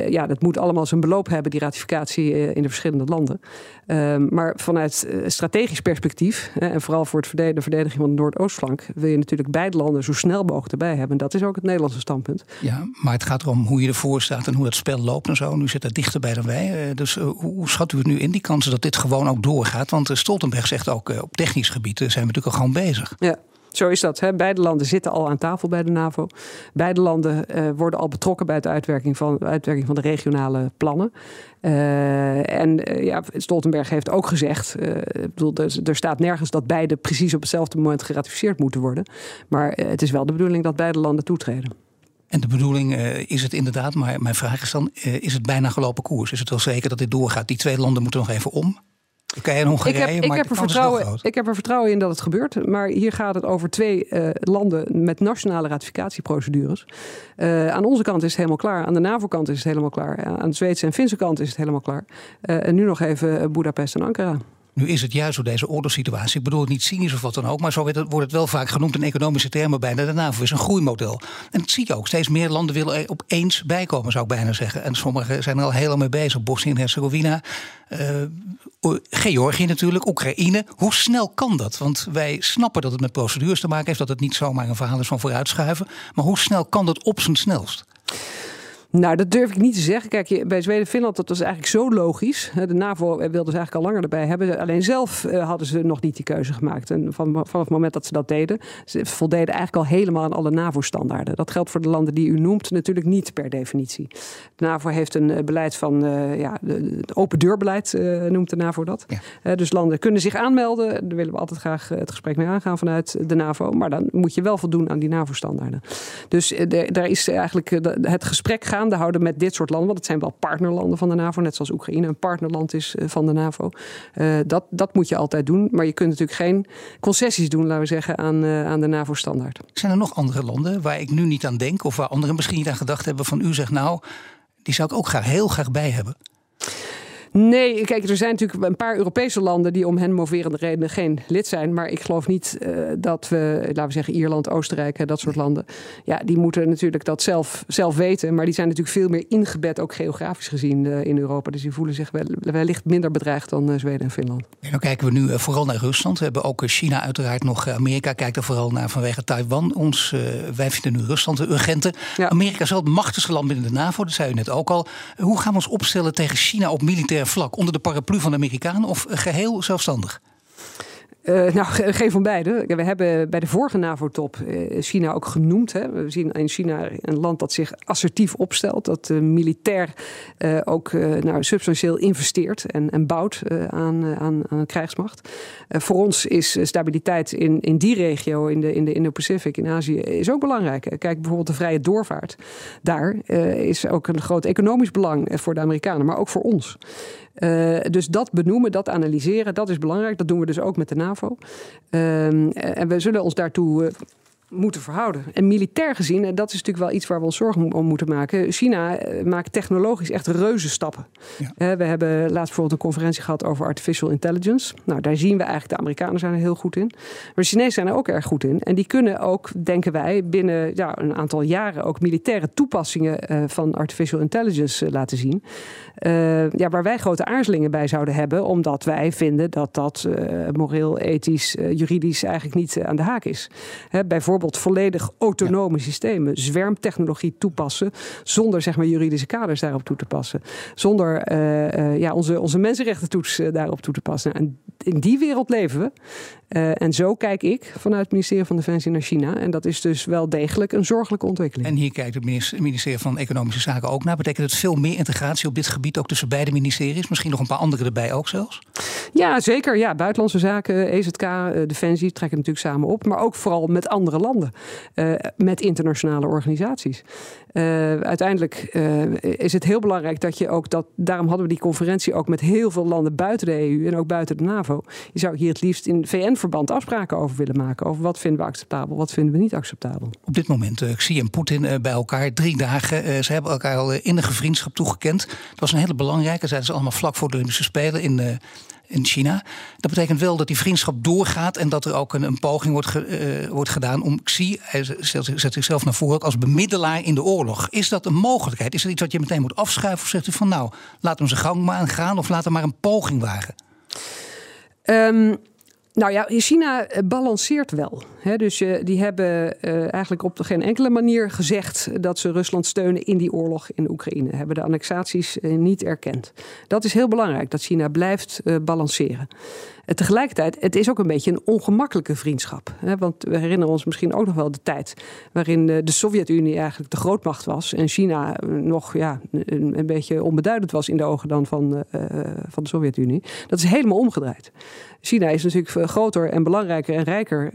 Speaker 1: Ja, dat moet allemaal zijn beloop hebben, die ratificatie in de verschillende landen. Ehm, maar vanuit strategisch perspectief, en vooral voor het de verdediging van de Noordoostflank, wil je natuurlijk beide landen zo snel mogelijk erbij hebben. Dat is ook het Nederlandse standpunt.
Speaker 2: Ja, maar het gaat erom hoe je ervoor staat en hoe dat spel loopt en zo. Nu zit het dichterbij dan wij. Eh, dus eh, hoe schat u het nu in, die kansen dat dit gewoon ook doorgaat? Want eh, Stoltenberg zegt ook, op technisch gebied zijn we natuurlijk al gewoon bezig.
Speaker 1: Ja. Zo is dat. Hè. Beide landen zitten al aan tafel bij de NAVO. Beide landen uh, worden al betrokken bij de uitwerking van, uitwerking van de regionale plannen. Uh, en uh, ja, Stoltenberg heeft ook gezegd: bedoel, er, er, staat nergens dat beide precies op hetzelfde moment geratificeerd moeten worden. Maar het is wel de bedoeling dat beide landen toetreden.
Speaker 2: En de bedoeling is het inderdaad, maar mijn vraag is dan: is het bijna gelopen koers? Is het wel zeker dat dit doorgaat? Die twee landen moeten nog even om. Oké, en Hongarije, ik heb, ik heb, er
Speaker 1: vertrouwen, ik heb er vertrouwen in dat het gebeurt. Maar hier gaat het over twee uh, landen met nationale ratificatieprocedures. Uh, aan onze kant is het helemaal klaar. Aan de NAVO-kant is het helemaal klaar. Aan de Zweedse en Finse kant is het helemaal klaar. Uh, en nu nog even Budapest en Ankara.
Speaker 2: Nu is het juist door deze oorlogssituatie, ik bedoel het niet cynisch of wat dan ook, maar zo wordt het wel vaak genoemd in economische termen bijna. De NAVO is een groeimodel. En dat zie je ook. Steeds meer landen willen opeens bijkomen, zou ik bijna zeggen. En sommigen zijn er al helemaal mee bezig. Bosnië en Herzegovina, uh, Georgië natuurlijk, Oekraïne. Hoe snel kan dat? Want wij snappen dat het met procedures te maken heeft, dat het niet zomaar een verhaal is van vooruitschuiven. Maar hoe snel kan dat op zijn snelst?
Speaker 1: Nou, dat durf ik niet te zeggen. Kijk, bij Zweden en Finland, dat was eigenlijk zo logisch. De NAVO wilde ze eigenlijk al langer erbij hebben. Alleen zelf eh, hadden ze nog niet die keuze gemaakt. En van, vanaf het moment dat ze dat deden, ze voldeden eigenlijk al helemaal aan alle NAVO-standaarden. Dat geldt voor de landen die u noemt natuurlijk niet per definitie. De NAVO heeft een eh, beleid van, uh, ja, het open deurbeleid uh, noemt de NAVO dat. Ja. dus landen kunnen zich aanmelden. Daar willen we altijd graag het gesprek mee aangaan vanuit de NAVO. Maar dan moet je wel voldoen aan die NAVO-standaarden. Dus daar is eigenlijk het gesprek houden met dit soort landen. Want het zijn wel partnerlanden van de NAVO, net zoals Oekraïne een partnerland is van de NAVO. dat, dat moet je altijd doen. Maar je kunt natuurlijk geen concessies doen, laten we zeggen, aan, aan de NAVO-standaard.
Speaker 2: Zijn er nog andere landen waar ik nu niet aan denk, of waar anderen misschien niet aan gedacht hebben van u zegt nou, die zou ik ook graag heel graag bij hebben?
Speaker 1: Nee, kijk, er zijn natuurlijk een paar Europese landen die om hen moverende redenen geen lid zijn. Maar ik geloof niet uh, dat we, laten we zeggen, Ierland, Oostenrijk, dat soort landen. Ja, die moeten natuurlijk dat zelf, zelf weten. Maar die zijn natuurlijk veel meer ingebed, ook geografisch gezien, uh, in Europa. Dus die voelen zich wel, wellicht minder bedreigd dan uh, Zweden en Finland.
Speaker 2: En dan kijken we nu vooral naar Rusland. We hebben ook China uiteraard nog. Amerika kijkt er vooral naar vanwege Taiwan. Ons, wij vinden nu Rusland de urgente. Ja. Amerika is wel het machtigste land binnen de NAVO, dat zei u net ook al. Hoe gaan we ons opstellen tegen China op militair vlak onder de paraplu van de Amerikanen of geheel zelfstandig?
Speaker 1: Uh, nou, geen van beide. We hebben bij de vorige NAVO-top uh, China ook genoemd. Hè. We zien in China een land dat zich assertief opstelt, dat militair ook nou, substantieel investeert en, en bouwt aan, aan, aan krijgsmacht. voor ons is stabiliteit in, in die regio, in de, in de Indo-Pacific, in Azië, is ook belangrijk. Kijk bijvoorbeeld de vrije doorvaart. Daar is ook een groot economisch belang voor de Amerikanen, maar ook voor ons. Uh, dus dat benoemen, dat analyseren, dat is belangrijk. Dat doen we dus ook met de NAVO. Uh, en we zullen ons daartoe uh, moeten verhouden. En militair gezien, en dat is natuurlijk wel iets waar we ons zorgen om moeten maken. China eh, maakt technologisch echt reuze stappen. Ja. we hebben laatst bijvoorbeeld een conferentie gehad over artificial intelligence. Nou, daar zien we eigenlijk, de Amerikanen zijn er heel goed in. Maar de Chinezen zijn er ook erg goed in. En die kunnen ook, denken wij, binnen ja, een aantal jaren ook militaire toepassingen van artificial intelligence laten zien. Uh, ja, waar wij grote aarzelingen bij zouden hebben, omdat wij vinden dat dat moreel, ethisch, juridisch eigenlijk niet aan de haak is. Hè, bijvoorbeeld volledig autonome ja. systemen, zwermtechnologie toepassen, zonder zeg maar juridische kaders daarop toe te passen, zonder uh, uh, ja, onze, onze mensenrechtentoets uh, daarop toe te passen. En in die wereld leven we. en zo kijk ik vanuit het ministerie van Defensie naar China. En dat is dus wel degelijk een zorgelijke ontwikkeling.
Speaker 2: En hier kijkt het ministerie van Economische Zaken ook naar. Betekent het veel meer integratie op dit gebied ook tussen beide ministeries? Misschien nog een paar andere erbij ook zelfs?
Speaker 1: Ja, zeker. Ja, buitenlandse zaken, EZK, Defensie trekken natuurlijk samen op. Maar ook vooral met andere landen, uh, met internationale organisaties. Uh, uiteindelijk uh, is het heel belangrijk dat je ook dat. Daarom hadden we die conferentie ook met heel veel landen buiten de EU en ook buiten de NAVO. Je zou hier het liefst in VN-verband afspraken over willen maken. Over wat vinden we acceptabel, wat vinden we niet acceptabel.
Speaker 2: Op dit moment, Xi en Poetin bij elkaar, drie dagen. ze hebben elkaar al innige vriendschap toegekend. Het was een hele belangrijke, zeiden ze allemaal vlak voor de Olympische Spelen in in China. Dat betekent wel dat die vriendschap doorgaat en dat er ook een, een poging wordt, ge, uh, wordt gedaan om Xi, hij zet zichzelf naar voren als bemiddelaar in de oorlog. Is dat een mogelijkheid? Is dat iets wat je meteen moet afschuiven? Of zegt u van nou, laat hem zijn gang maar gaan of laat hem maar een poging wagen?
Speaker 1: Um, nou ja, China eh, balanceert wel. Dus uh, die hebben uh, eigenlijk op geen enkele manier gezegd dat ze Rusland steunen in die oorlog in Oekraïne. Hebben de annexaties niet erkend. Dat is heel belangrijk, dat China blijft balanceren. En tegelijkertijd, het is ook een beetje een ongemakkelijke vriendschap. Hè? Want we herinneren ons misschien ook nog wel de tijd waarin de Sovjet-Unie eigenlijk de grootmacht was en China nog ja, een, een beetje onbeduidend was in de ogen dan van, van de Sovjet-Unie. Dat is helemaal omgedraaid. China is natuurlijk groter en belangrijker en rijker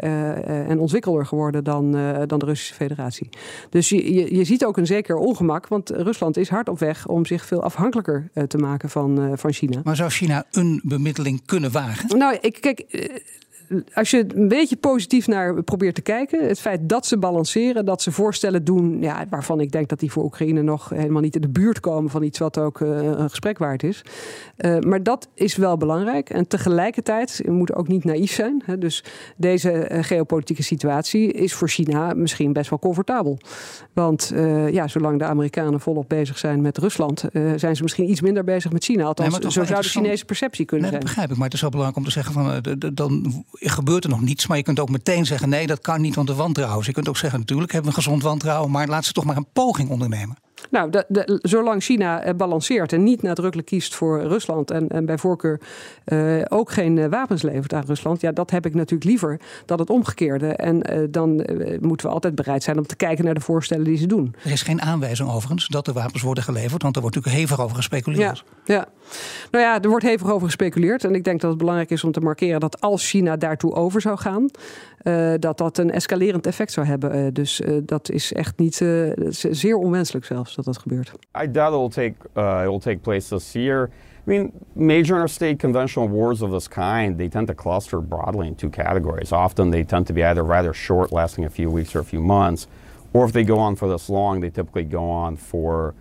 Speaker 1: en ontwikkelder geworden dan, uh, dan de Russische Federatie. Dus je, je, je, ziet ook een zeker ongemak, want Rusland is hard op weg om zich veel afhankelijker te maken van, van China.
Speaker 2: Maar zou China een bemiddeling kunnen wagen?
Speaker 1: Nou, ik, kijk, als je een beetje positief naar probeert te kijken, het feit dat ze balanceren, dat ze voorstellen doen, ja, waarvan ik denk dat die voor Oekraïne nog helemaal niet in de buurt komen van iets wat ook uh, een gesprek waard is. Uh, maar dat is wel belangrijk. En tegelijkertijd, we moeten ook niet naïef zijn. Hè, dus deze uh, geopolitieke situatie is voor China misschien best wel comfortabel. Want ja, zolang de Amerikanen volop bezig zijn met Rusland, zijn ze misschien iets minder bezig met China. Althans, nee, zo zou de Chinese perceptie kunnen
Speaker 2: nee,
Speaker 1: zijn.
Speaker 2: Dat begrijp ik, maar het is wel belangrijk om te zeggen van dan gebeurt er nog niets. Maar je kunt ook meteen zeggen: nee, dat kan niet, want de wantrouwen. Dus je kunt ook zeggen: natuurlijk hebben we een gezond wantrouwen, maar laat ze toch maar een poging ondernemen.
Speaker 1: Nou, de, de, zolang China uh, balanceert en niet nadrukkelijk kiest voor Rusland en, en bij voorkeur uh, ook geen uh, wapens levert aan Rusland, ja, dat heb ik natuurlijk liever dan het omgekeerde. En dan moeten we altijd bereid zijn om te kijken naar de voorstellen die ze doen.
Speaker 2: Er is geen aanwijzing overigens dat er wapens worden geleverd, want er wordt natuurlijk hevig over gespeculeerd.
Speaker 1: Ja, ja. nou ja, er wordt hevig over gespeculeerd. En ik denk dat het belangrijk is om te markeren dat als China daartoe over zou gaan, Eh, dat dat een escalerend effect zou hebben. Eh, dus eh, dat is echt niet zeer onwenselijk zelfs dat dat gebeurt.
Speaker 6: I doubt it will take uh, it will take place this year. I mean, major interstate conventional wars of this kind, they tend to cluster broadly in two categories. Often they tend to be either rather short, lasting a few weeks or a few months, or if they go on for this long, they typically go on for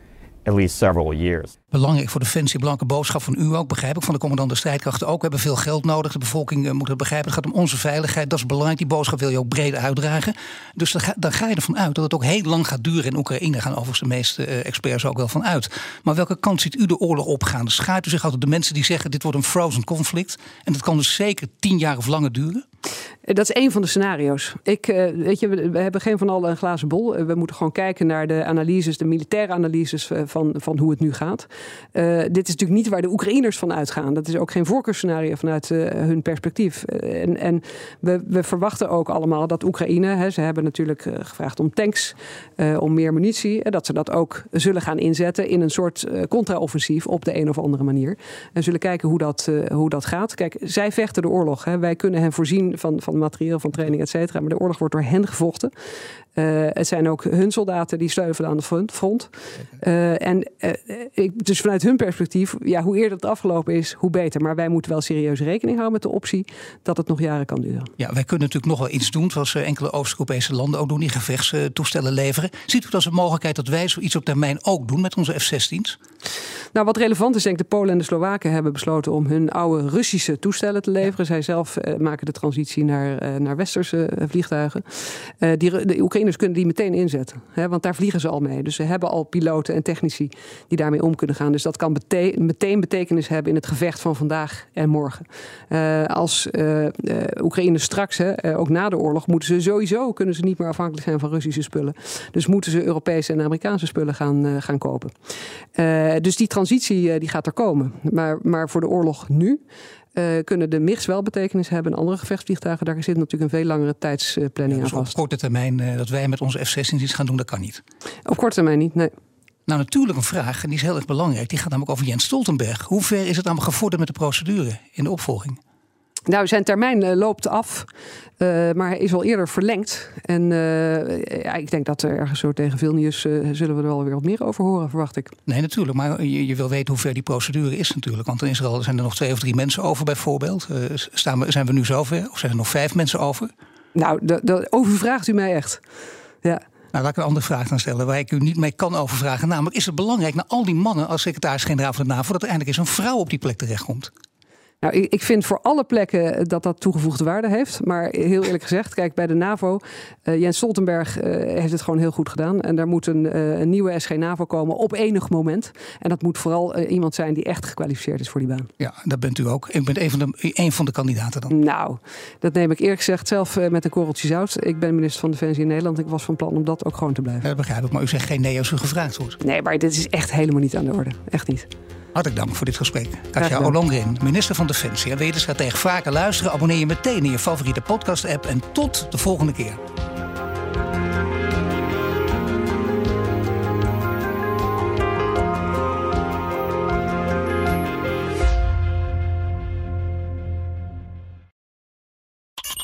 Speaker 6: at least several years.
Speaker 2: Belangrijk voor Defensie, belangrijke boodschap van u ook, begrijp ik. Van de commandant de strijdkrachten ook. We hebben veel geld nodig. De bevolking uh, moet het begrijpen. Het gaat om onze veiligheid. Dat is belangrijk. Die boodschap wil je ook breed uitdragen. Dus dan ga, je ervan uit dat het ook heel lang gaat duren in Oekraïne. Gaan overigens de meeste uh, experts ook wel van uit. Maar welke kant ziet u de oorlog opgaan? Schaart u zich altijd de mensen die zeggen dit wordt een frozen conflict. En dat kan dus zeker tien jaar of langer duren?
Speaker 1: Dat is één van de scenario's. Ik, weet je, we, hebben geen van allen een glazen bol. We moeten gewoon kijken naar de analyses, de militaire analyses van, van hoe het nu gaat. Dit is natuurlijk niet waar de Oekraïners van uitgaan. Dat is ook geen voorkeursscenario vanuit hun perspectief. En, en we, we, verwachten ook allemaal dat Oekraïne, hè, ze hebben natuurlijk gevraagd om tanks, om meer munitie, dat ze dat ook zullen gaan inzetten in een soort contra-offensief op de een of andere manier. En zullen kijken hoe dat, hoe dat gaat. Kijk, zij vechten de oorlog. Hè. Wij kunnen hen voorzien van, van materieel, van training, et cetera. Maar de oorlog wordt door hen gevochten. Uh, het zijn ook hun soldaten die sleuvelen aan de front. Uh, en uh, ik, dus vanuit hun perspectief, ja, hoe eerder het afgelopen is, hoe beter. Maar wij moeten wel serieus rekening houden met de optie dat het nog jaren kan duren.
Speaker 2: Ja, wij kunnen natuurlijk nog wel iets doen, zoals enkele Oost-Europese landen ook doen, die gevechtstoestellen leveren. Ziet u dat als een mogelijkheid dat wij zoiets op termijn ook doen met onze F-16's?
Speaker 1: Nou, wat relevant is, denk ik, de Polen en de Slowaken hebben besloten om hun oude Russische toestellen te leveren. Ja. Zij zelf maken de transitie naar, naar westerse vliegtuigen. die, de Oekraïne kunnen die meteen inzetten. Hè, want daar vliegen ze al mee. Dus ze hebben al piloten en technici die daarmee om kunnen gaan. Dus dat kan meteen betekenis hebben in het gevecht van vandaag en morgen. Als Oekraïne straks, hè, ook na de oorlog, moeten ze sowieso kunnen ze niet meer afhankelijk zijn van Russische spullen. Dus moeten ze Europese en Amerikaanse spullen gaan, gaan kopen. dus die transitie die gaat er komen. Maar, maar voor de oorlog nu uh, kunnen de MIGs wel betekenis hebben. En andere gevechtsvliegtuigen, daar zit natuurlijk een veel langere tijdsplanning ja, dus aan vast.
Speaker 2: Op korte termijn uh, dat wij met onze F-16 iets gaan doen, dat kan niet.
Speaker 1: Op korte termijn niet, nee.
Speaker 2: Nou, natuurlijk een vraag, en die is heel erg belangrijk. Die gaat namelijk over Jens Stoltenberg. Hoe ver is het allemaal gevorderd met de procedure in de opvolging?
Speaker 1: Nou, zijn termijn uh, loopt af, uh, maar hij is al eerder verlengd. En uh, ja, ik denk dat er ergens zo tegen Vilnius zullen we er wel weer wat meer over horen, verwacht ik.
Speaker 2: Nee, natuurlijk. Maar je, je, wil weten hoe ver die procedure is natuurlijk. Want dan is er al, zijn er nog twee of drie mensen over bijvoorbeeld. staan we, zijn we nu zover? Of zijn er nog vijf mensen over?
Speaker 1: Nou, dat overvraagt u mij echt. Ja.
Speaker 2: Nou, laat ik een andere vraag dan stellen waar ik u niet mee kan overvragen. Namelijk, is het belangrijk naar al die mannen als secretaris-generaal van de NAVO... dat er eindelijk eens een vrouw op die plek terechtkomt?
Speaker 1: Nou, ik, ik, vind voor alle plekken dat dat toegevoegde waarde heeft. Maar heel eerlijk gezegd, kijk, bij de NAVO, uh, Jens Stoltenberg uh, heeft het gewoon heel goed gedaan. En daar moet een, uh, een, nieuwe SG-NAVO komen op enig moment. En dat moet vooral iemand zijn die echt gekwalificeerd is voor die baan.
Speaker 2: Ja, dat bent u ook. Ik ben een van de, een van de kandidaten dan.
Speaker 1: Nou, dat neem ik eerlijk gezegd zelf met een korreltje zout. Ik ben minister van Defensie in Nederland. Ik was van plan om dat ook gewoon te blijven. Ja,
Speaker 2: dat begrijp ik. Maar u zegt geen nee als u gevraagd wordt.
Speaker 1: Nee, maar dit is echt helemaal niet aan de orde. Echt niet.
Speaker 2: Hartelijk dank voor dit gesprek. Katja Ollongren, minister van Defensie. En weet tegen vaker luisteren? Abonneer je meteen in je favoriete podcast-app. En tot de volgende keer.